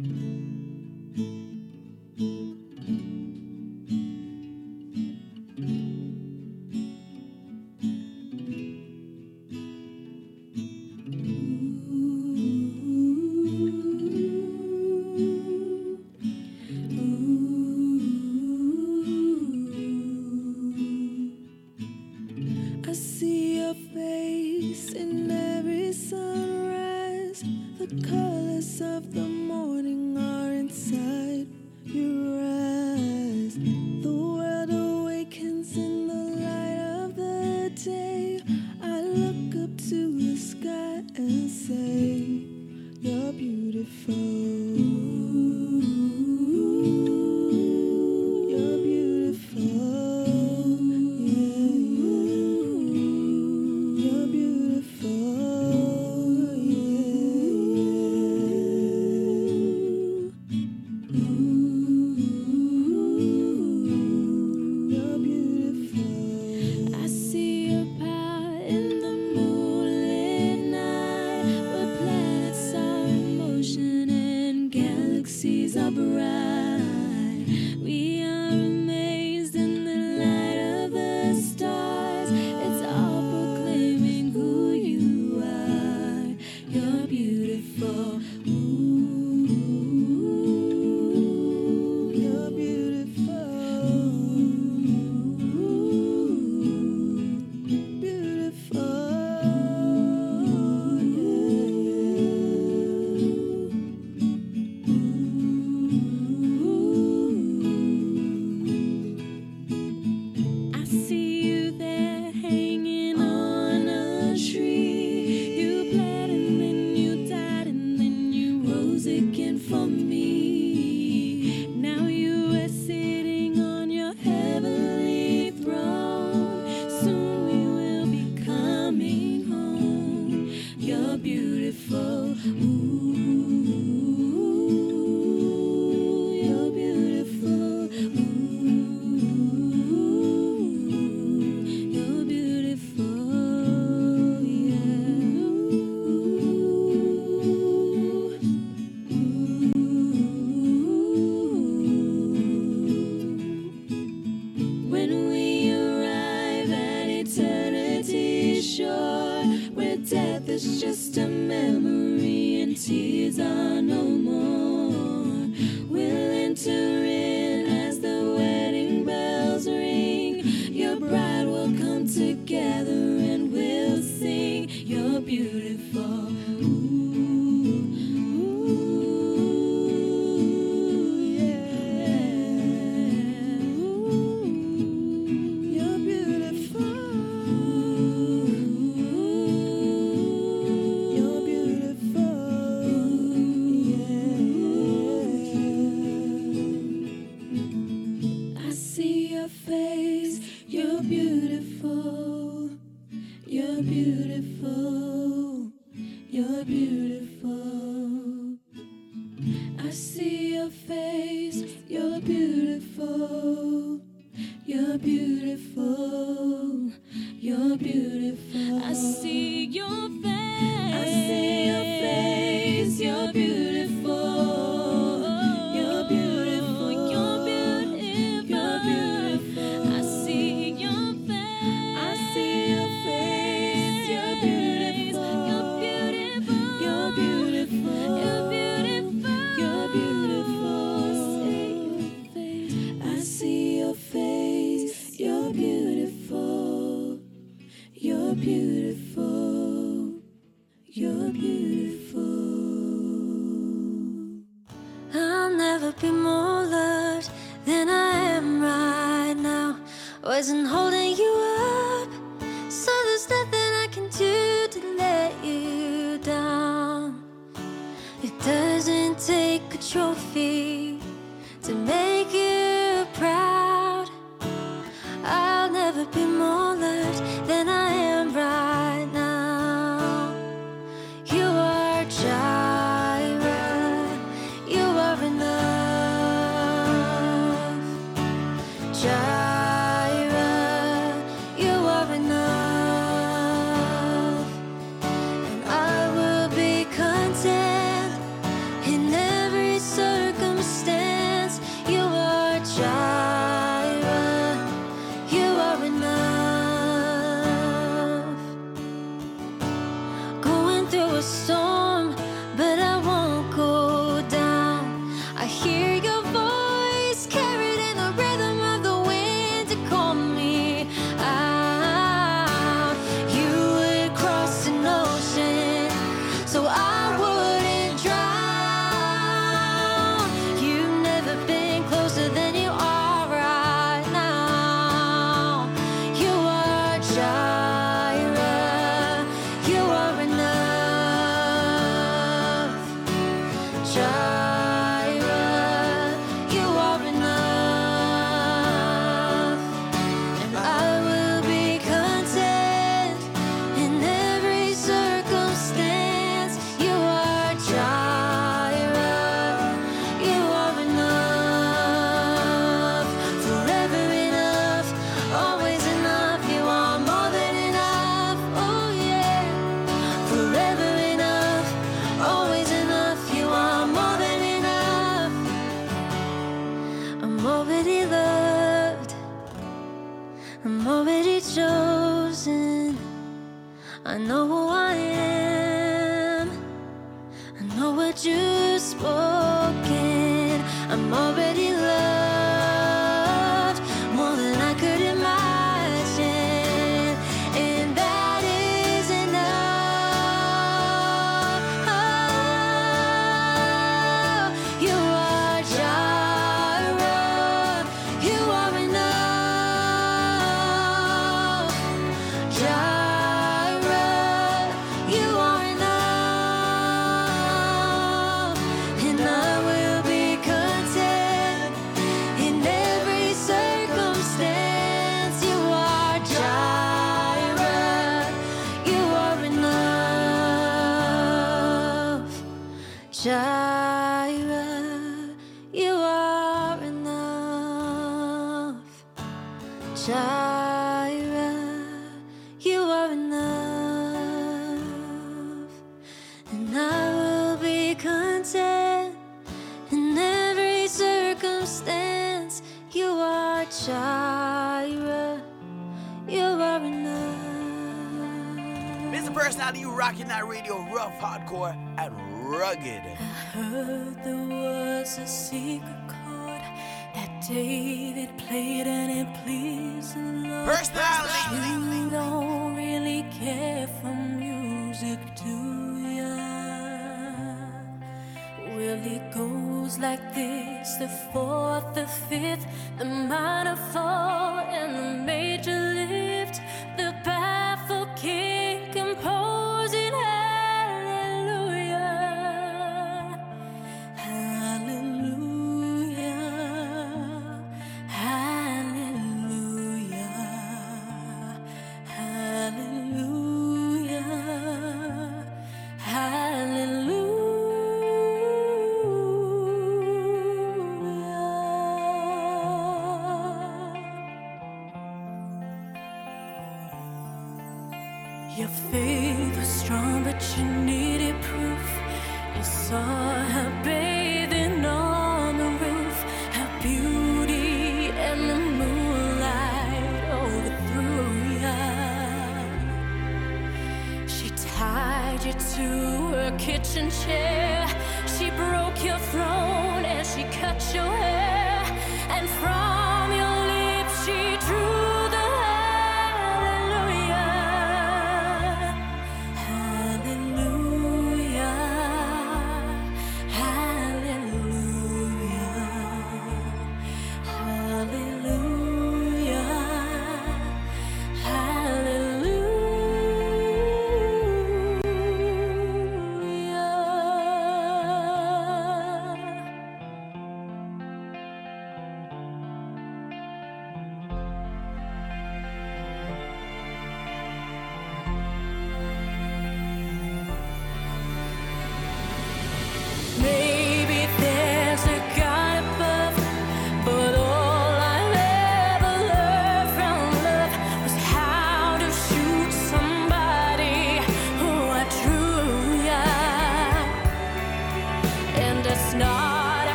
I Jireh, you are enough, and I will be content in every circumstance. You are Jireh, you are enough. Mr. Personality, you rocking that radio, rough, hardcore, and rugged. I heard there was a secret David played and it pleased the Lord. You don't really care for music, do ya? Well, it goes like this: the fourth, the fifth, the minor four, and the major.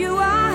You are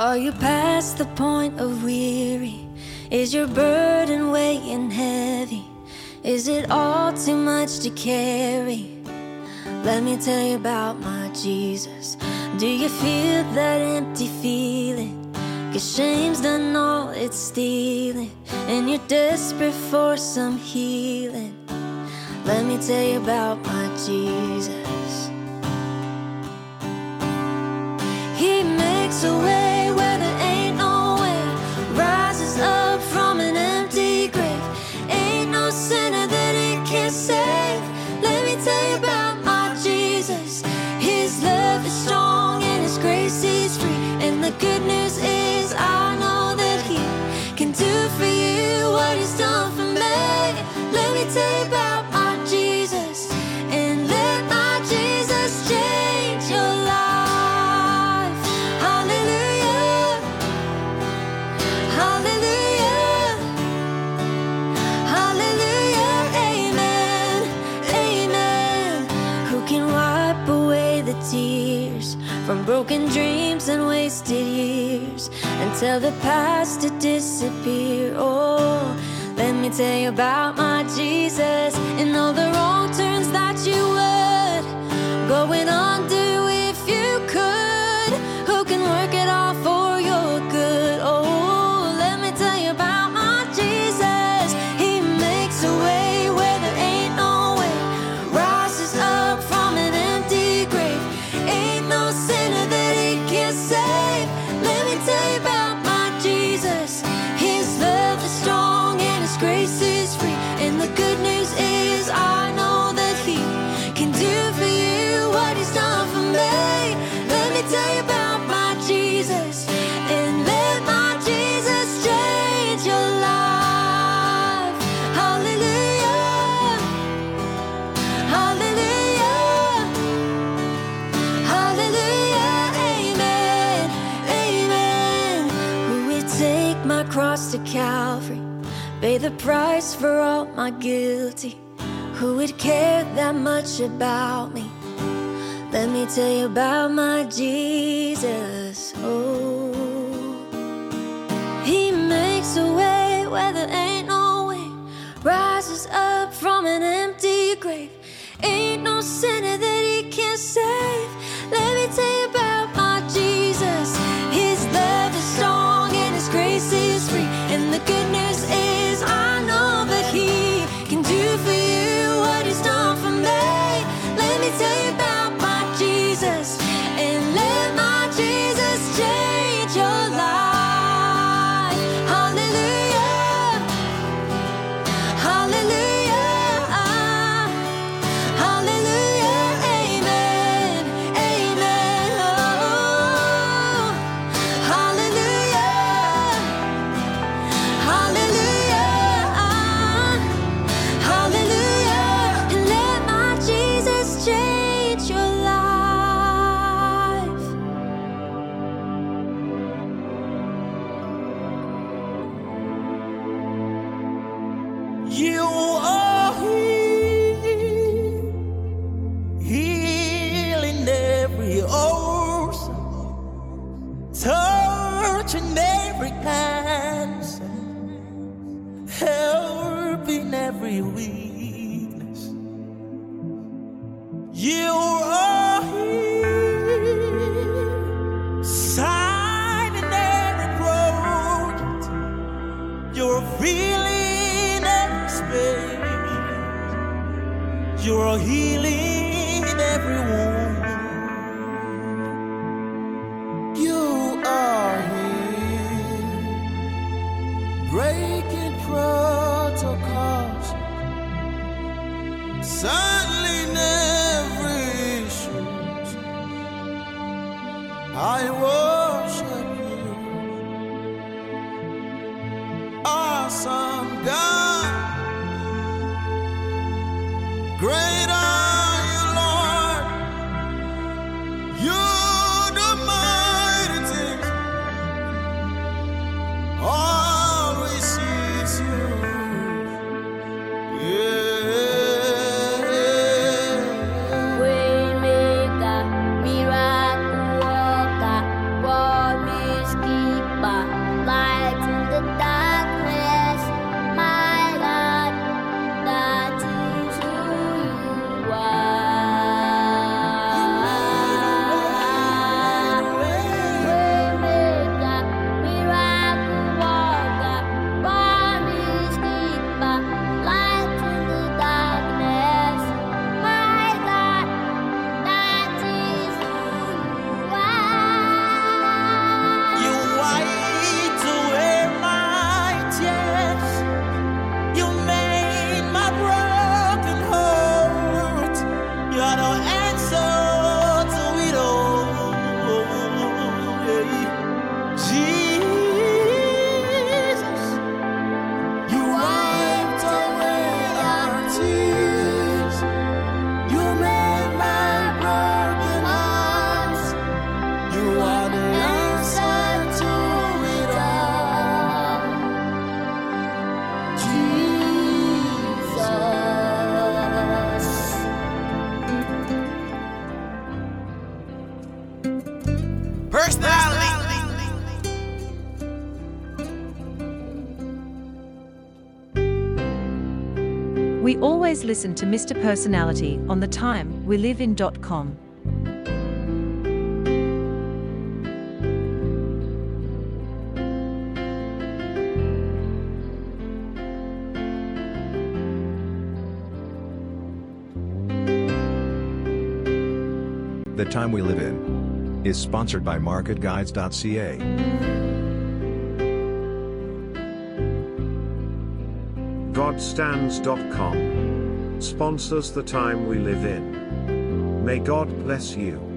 Are you past the point of weary? Is your burden weighing heavy? Is it all too much to carry? Let me tell you about my Jesus. Do you feel that empty feeling? Cause shame's done all it's stealing, and you're desperate for some healing. Let me tell you about my Jesus. He makes a way. From broken dreams and wasted years Until the past to disappear. Oh, let me tell you about my Jesus And all the wrong turns that you would. Going under graces. the price for all my guilty. Who would care that much about me? Let me tell you about my Jesus. Oh, He makes a way where there ain't no way, rises up from an empty grave. Ain't no sinner that He can't save. Let me tell you. breaking protocols. Suddenly, never issues. I was. Listen to Mr. Personality on the time we live in.com. The Time We Live In is sponsored by MarketGuides.ca. Godstands.com sponsors the time we live in. May God bless you.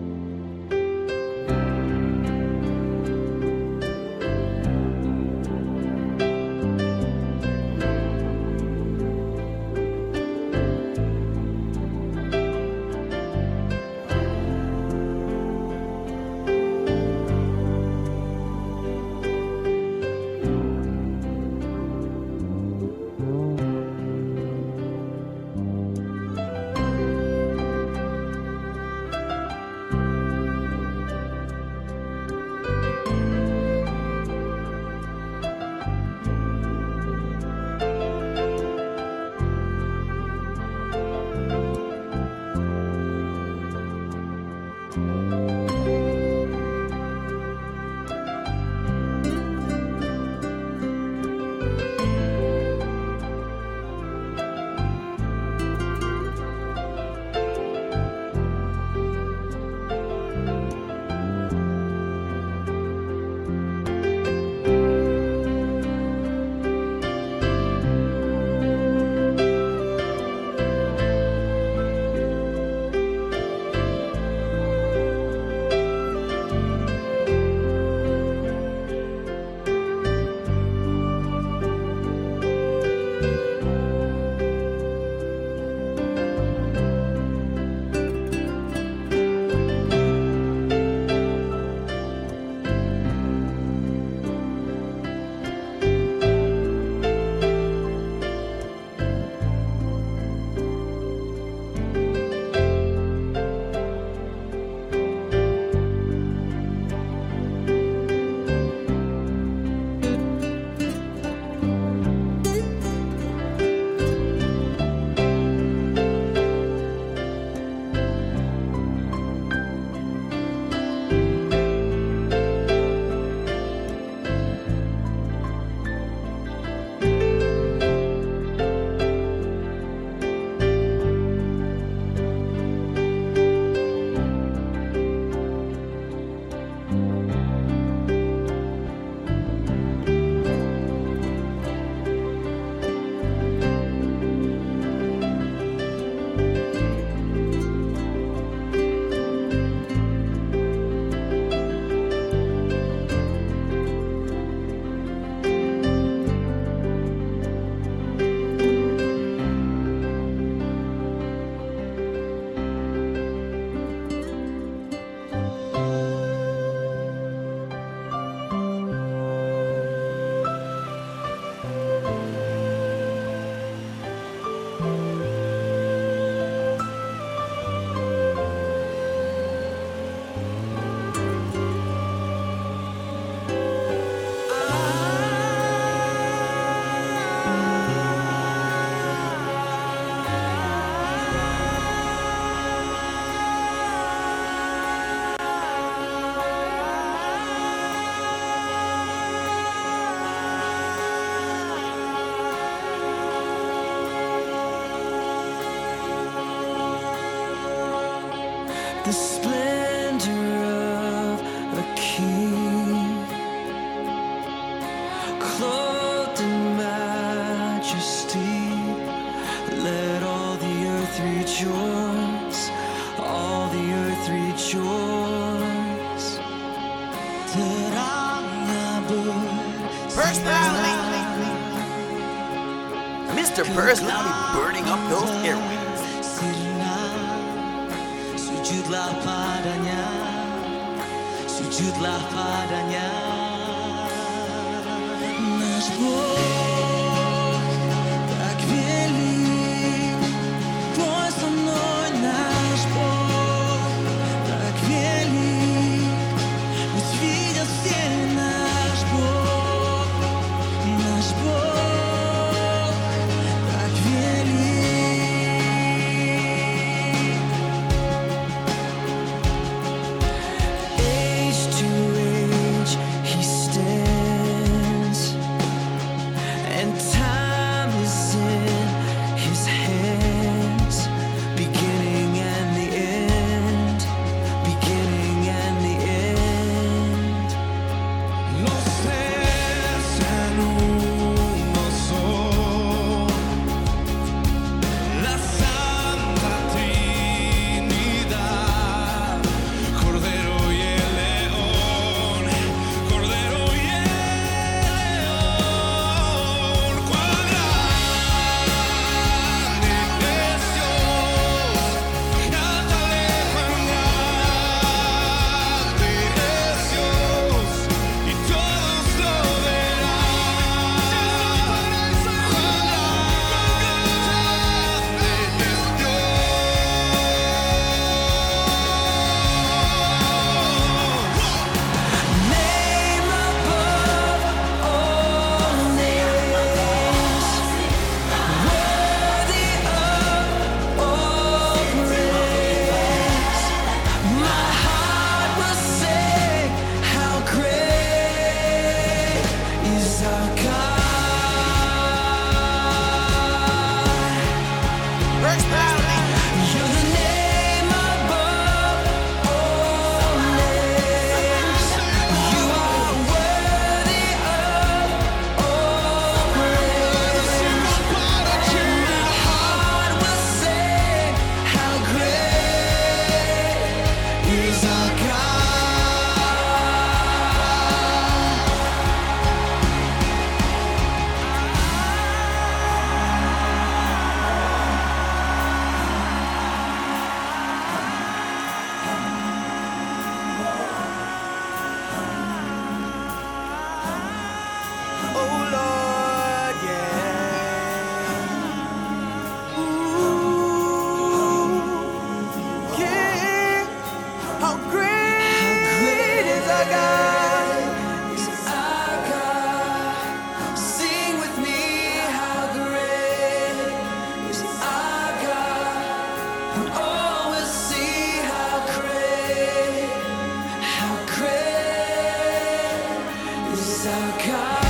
God.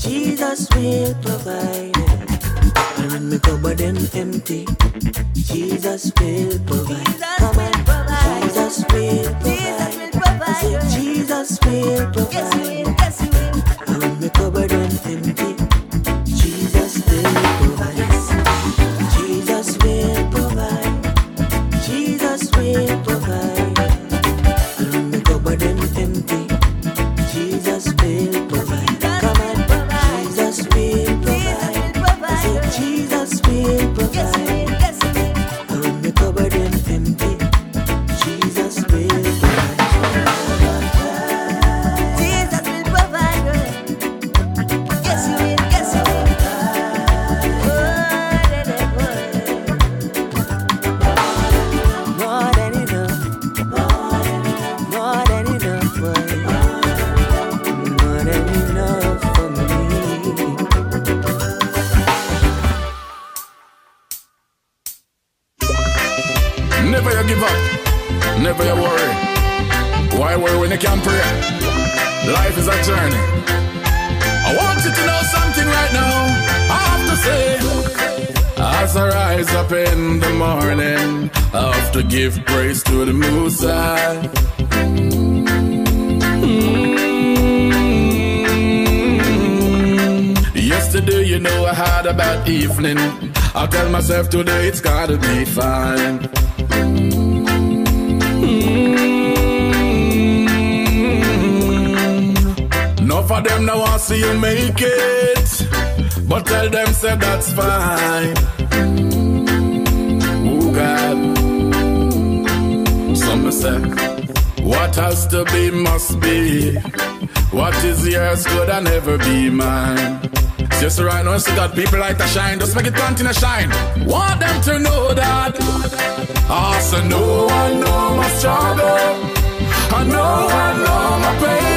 Jesus will provide. When me cupboard them empty, Jesus will provide. Jesus will provide. Jesus will provide. Jesus will provide. Yes, he will. Yes, he will. When me cupboard them empty. Never be mine. Just right now, see that people like to shine, just make it continue shine. Want them to know that. Also, no one know my struggle. I know I know my pain.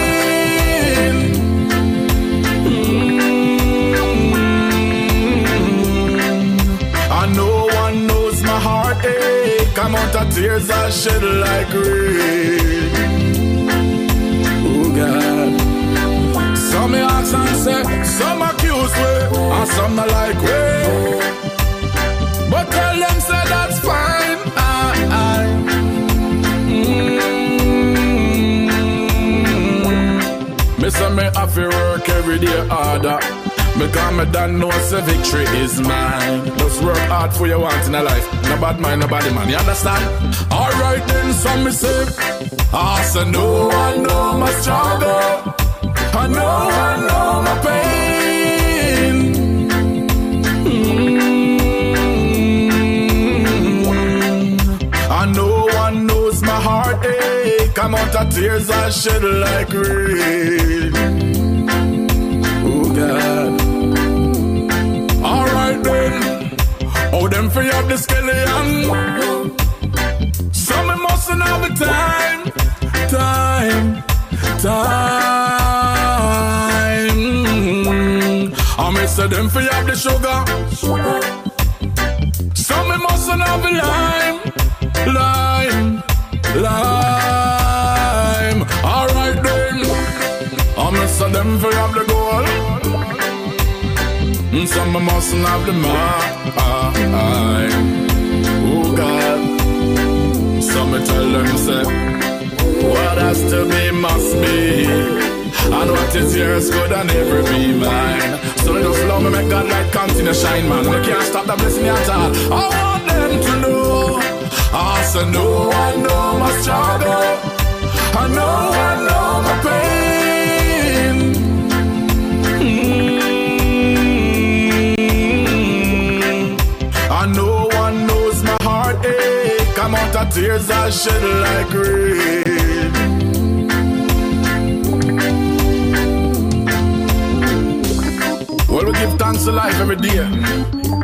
I know one knows my heartache. I'm out of tears I shed like rain. Work every day harder. Because me done know say victory is mine. Just work hard for your want in a life. No bad mind, nobody man. You understand? Alright then, some me say. I say no one know my struggle. I know I know my pain. Mm. I know one knows my heartache. I'm out of tears I shed like rain. Oh Alright then. Oh, them free up the skeleton. Some me mustn't have the time. Time. Time. I miss them free up the sugar. Some me mustn't have the lime. Lime. Lime. Alright then. I miss them free up the gold. Mm, Some mustn't have the mind. Oh God. Some me tell them say, what has to be must be. And what is yours could and never be mine. So just love me, make God light continue shine, man. We can't stop the blessing at all. I want them to know. I say no, I know my struggle. I know, I know tears I shed like rain. Well, we give thanks to life every day.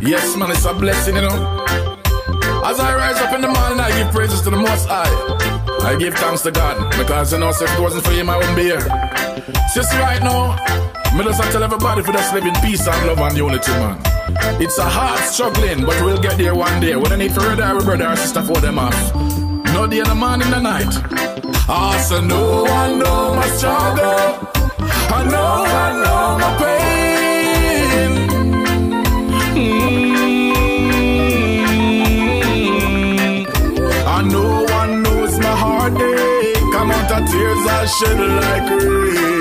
Yes, man, it's a blessing, you know. As I rise up in the morning, I give praises to the Most High. I give thanks to God because you know, if it wasn't for Him, I wouldn't be here. Just right now, me just tell everybody for just live in peace and love and unity, man. It's a hard struggling, but we'll get there one day. When I need for radar, we brother or sister for them off. No day in the morning, the night. Also, no one know my struggle. I know I know my pain. Mm-hmm. I know one knows my heartache. Come out of tears I shed like rain.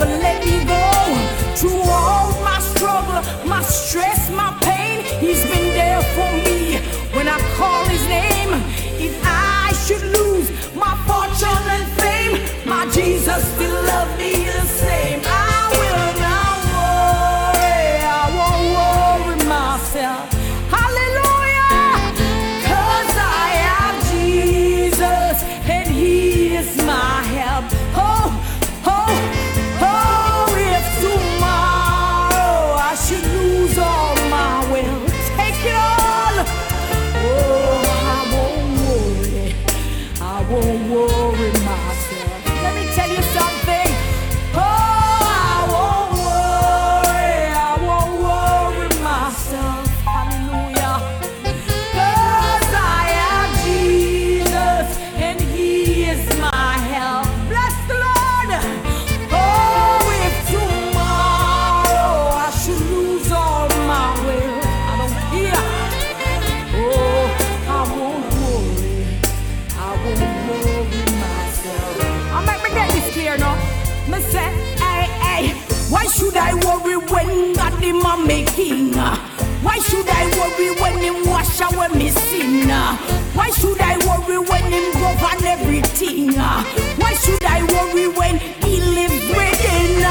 never let me go. Through all my struggle, my stress, my making. Why should I worry when him wash away me sin? Why should I worry when him govern everything? Why should I worry when he live within?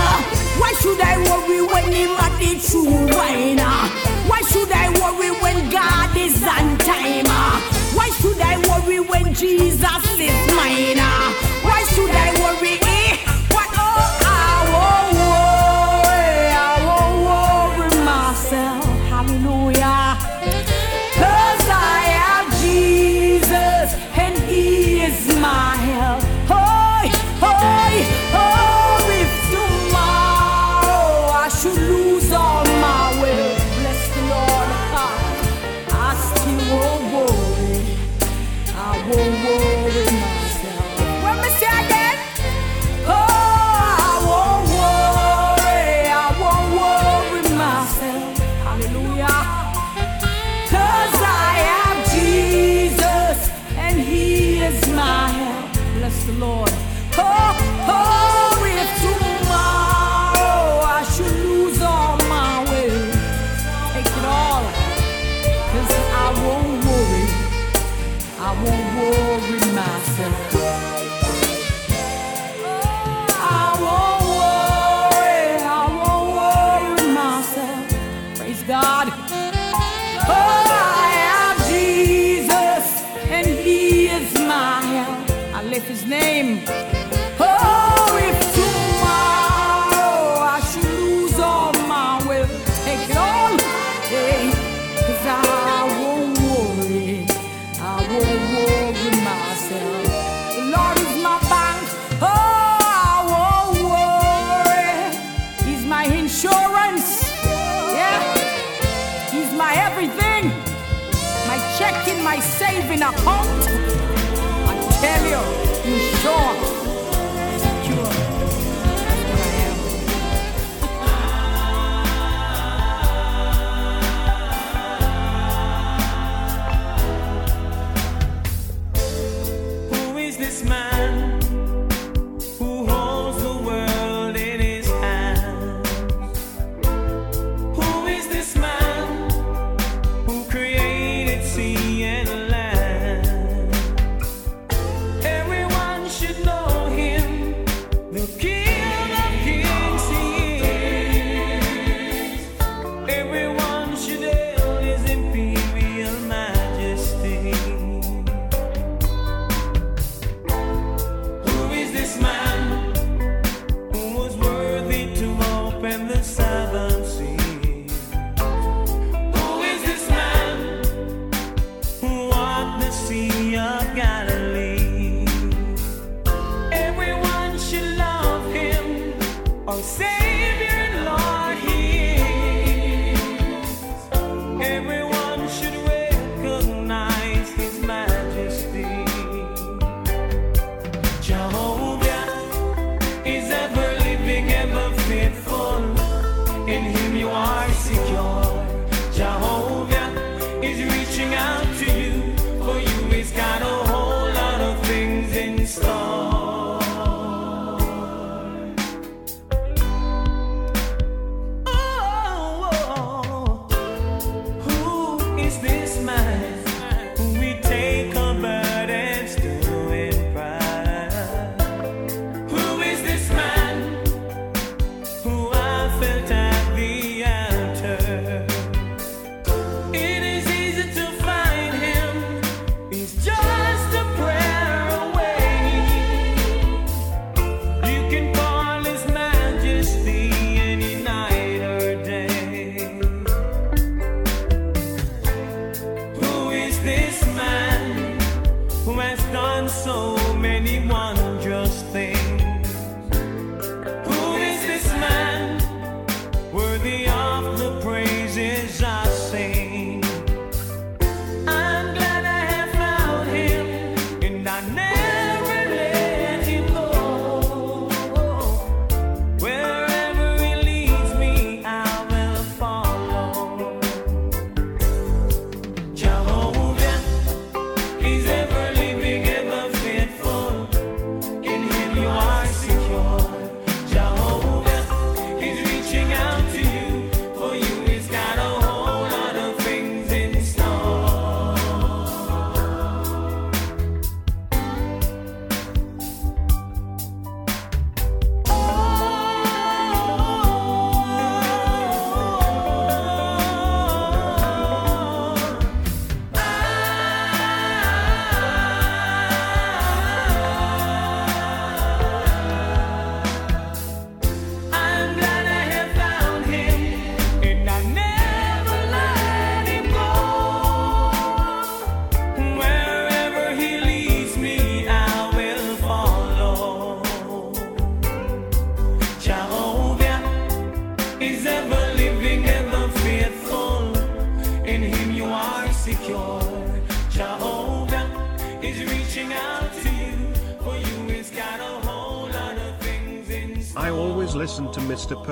Why should I worry when him at the true wine? Why should I worry when God is on time? Why should I worry when Jesus is mine? Why should I worry?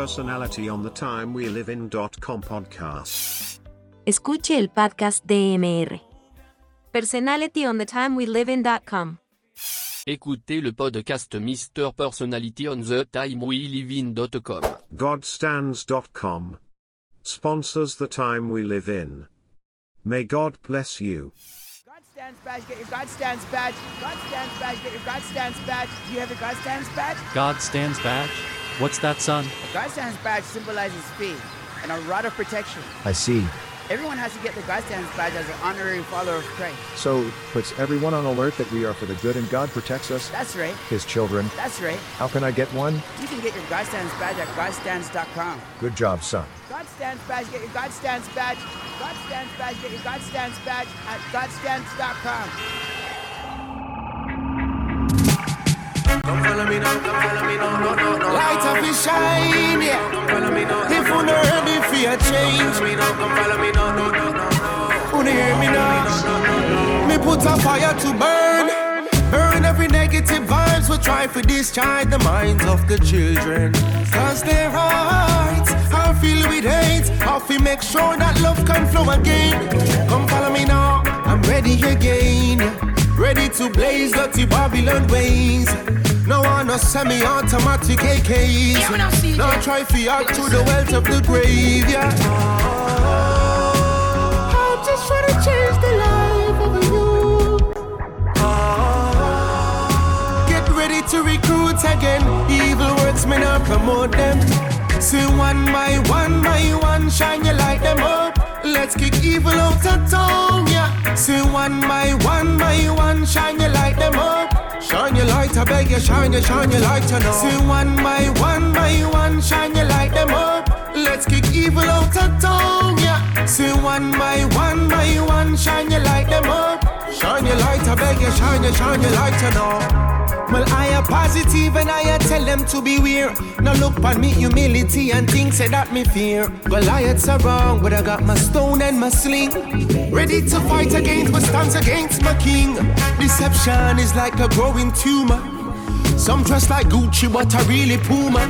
Personality on the timewelivin.com podcast. Escuche el podcast de MR. Personality on the timeWeLiveIn.com. Écoutez le podcast Mister Personality on the timewelivin.com. Godstands.com sponsors the time we live in. May God bless you. God stands badge, get your God stands badge. God stands badge, get your God stands badge. Do you have your God stands badge? God stands badge? What's that, son? A God stands badge symbolizes faith and a rod of protection. I see. Everyone has to get the God stands badge as an honorary follower of Christ. So, puts everyone on alert that we are for the good and God protects us, That's right. His children. That's right. How can I get one? You can get your God stands badge at godstands.com. Good job, son. God stands badge, get your God stands badge. God stands badge, get your God stands badge at godstands.com. Come follow me now, come follow me now, no, no, no. Light up is shine, yeah. Come follow me now. If you not ready for your change, Follow me now, come follow me now, no, no, no, no. you hear me now? Me put a fire to burn. Burn every negative vibes we try to discharge the minds of the children. Cause their hearts are filled with hate. How we make sure that love can flow again. Come follow me now, I'm ready again. Ready to blaze dirty Babylon ways. No one no semi-automatic AKs. No try fi add to the wealth of the grave, yeah. I'm just trying to change the life of you. Get ready to recruit again. Evil words may not promote them. See one by one by one, shine your light them up. Let's kick evil out of town, yeah. See one by one by one, shine your light them up. Shine your light, I beg you, shine your, shine your light, you know. See one by one by one, shine your light them up. Let's kick evil out of town, yeah. See one by one by one, shine your light them up. Shine your light, I beg you, shine your, shine your light, you know. Well, I am positive and I tell them to beware. Now look on me humility and things say that me fear. Goliaths are wrong, but I got my stone and my sling. Ready to fight against, but stands against my king. Deception is like a growing tumor. Some dress like Gucci, but I really Puma.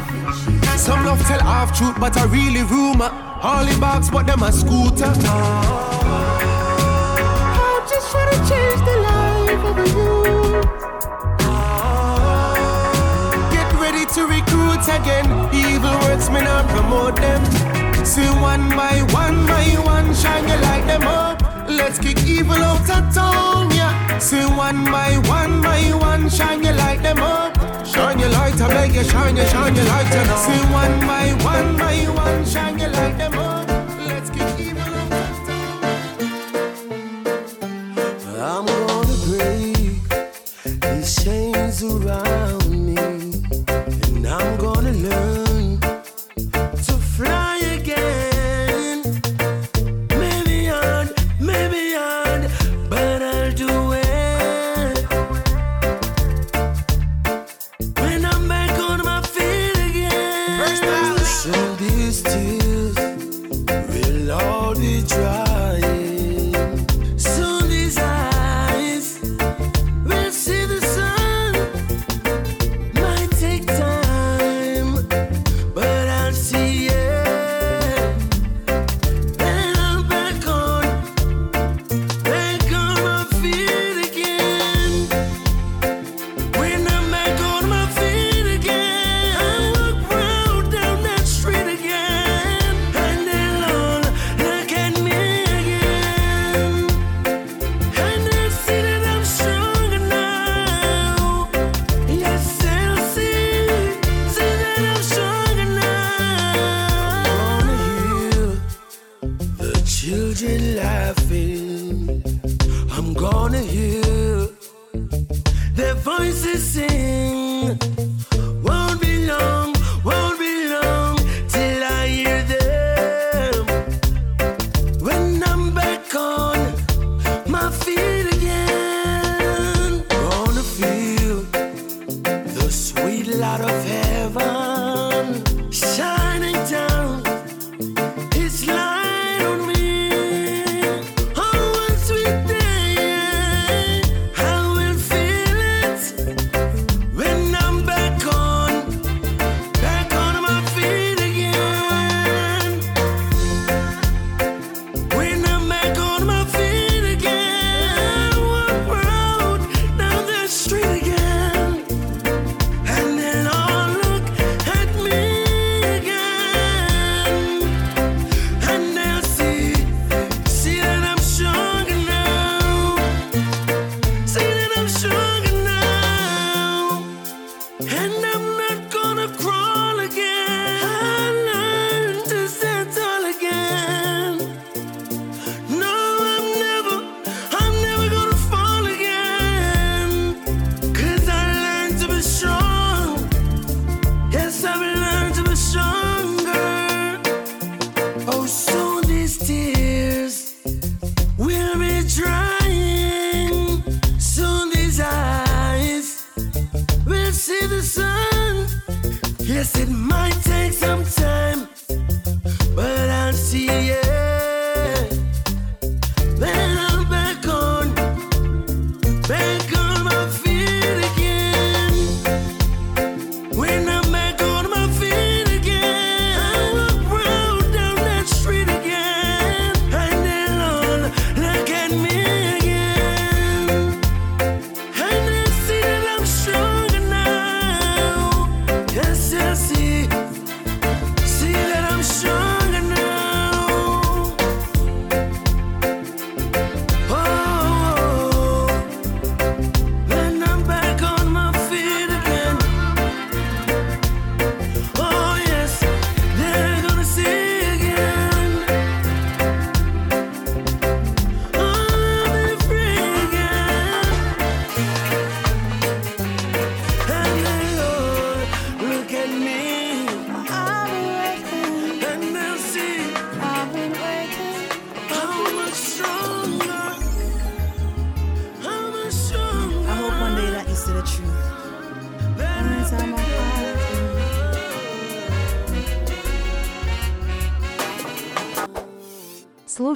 Some love tell half truth, but I really rumor. Holly bags, but them a scooter. I'm shine your light them up. Let's kick evil out of town, yeah. See one by one by one shine your light them up.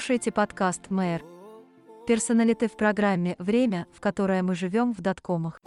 слушаете подкаст «Мэр». Персоналиты в программе «Время, в которое мы живем» в Доткомах.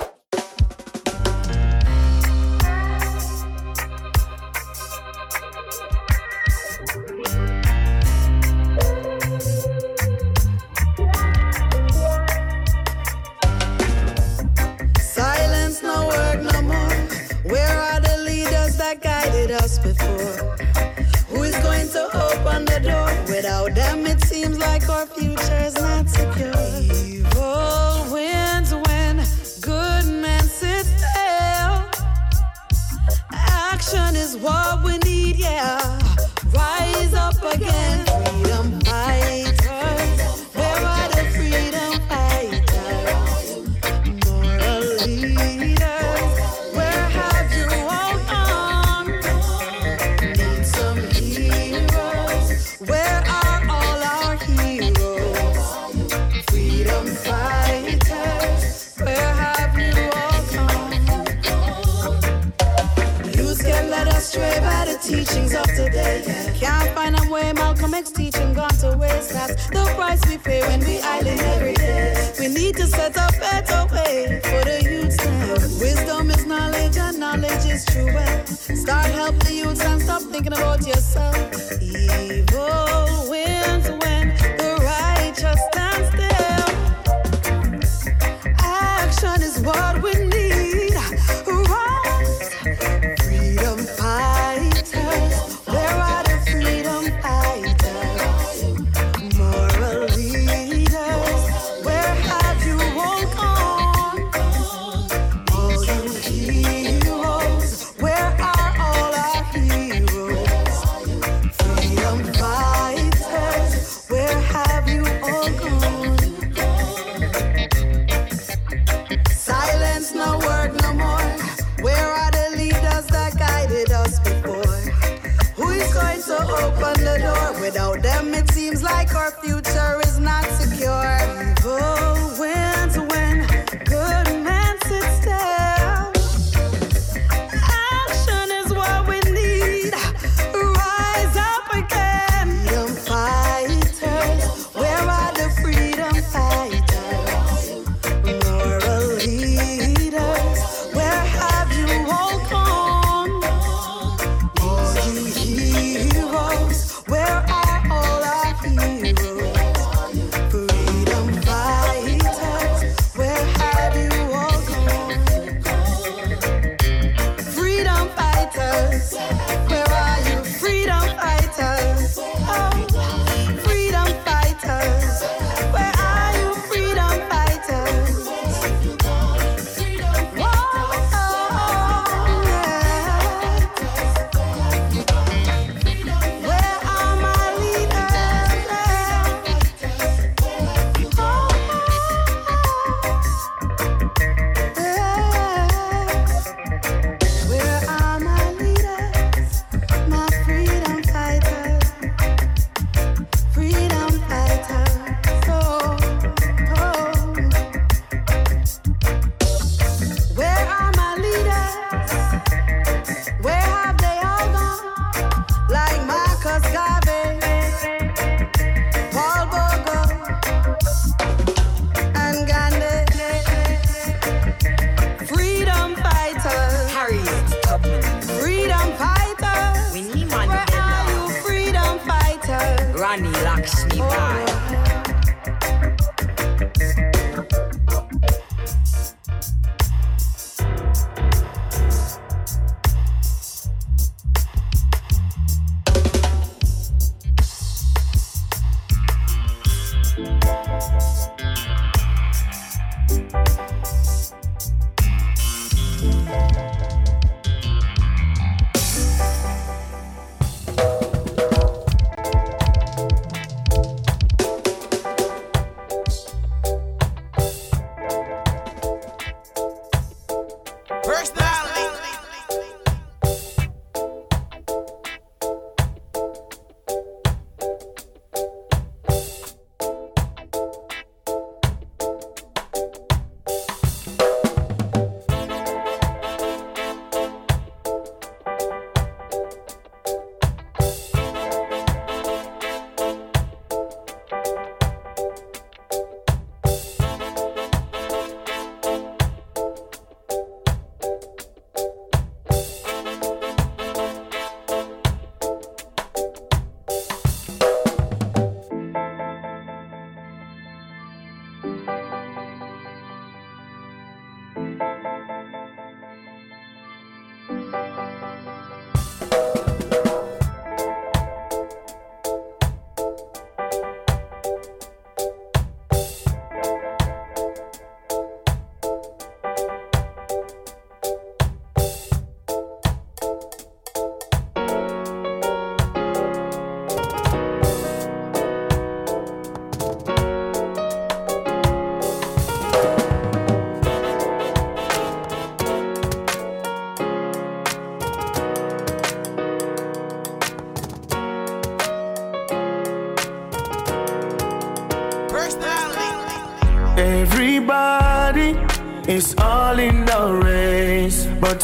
do well. Start helping the youths and stop thinking about yourself. Evil.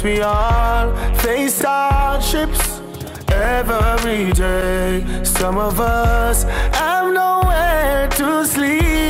we all face hardships every day. Some of us have nowhere to sleep.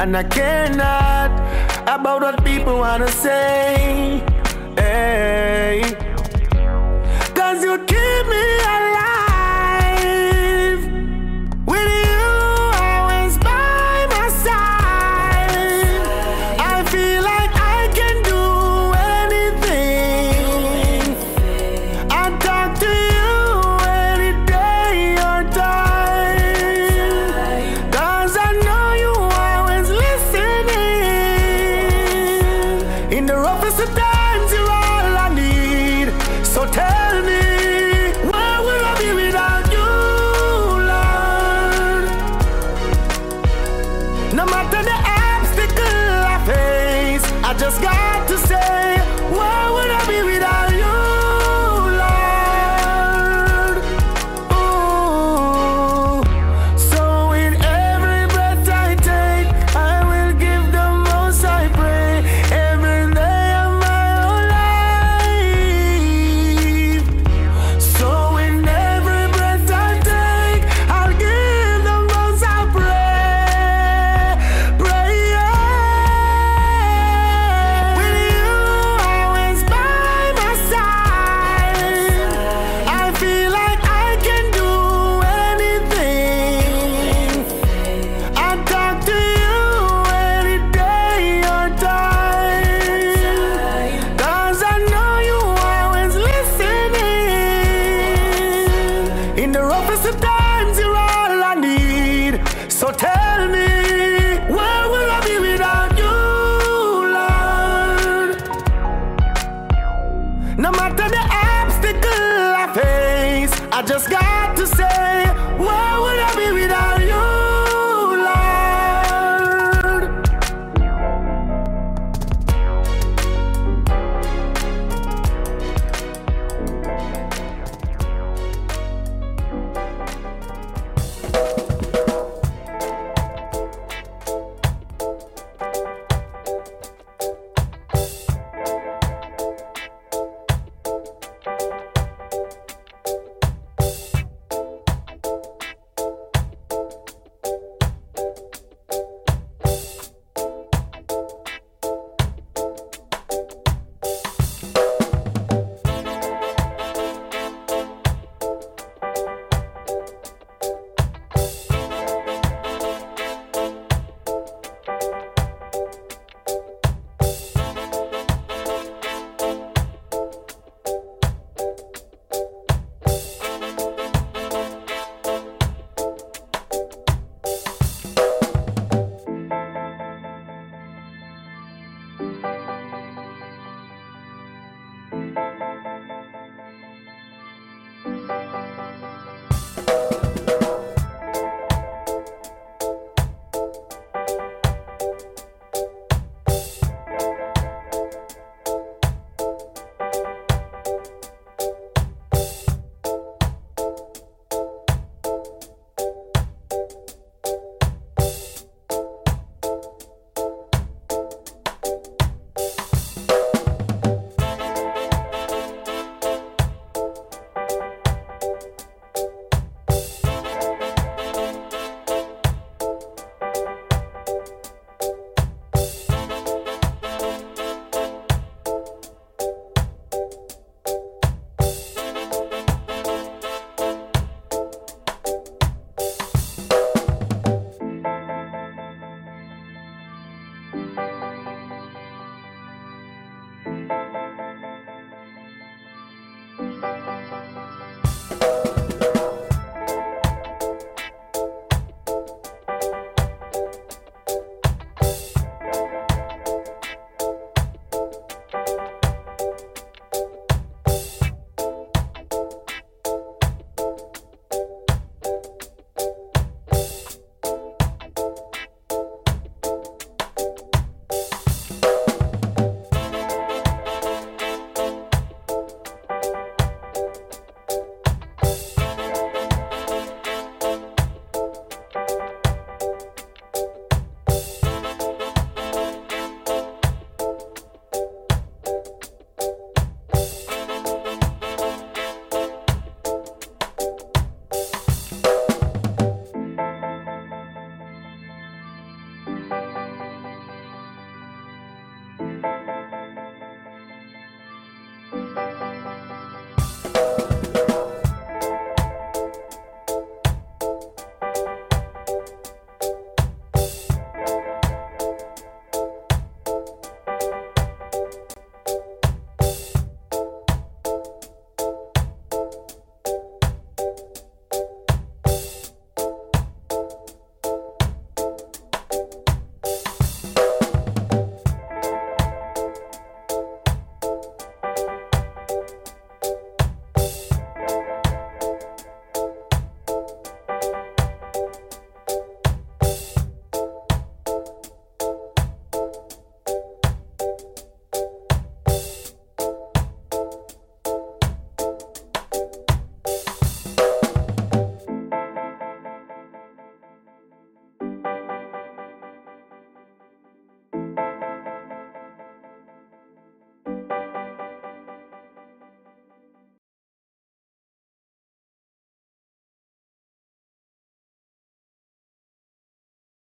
And I care not about what people wanna say. Hey.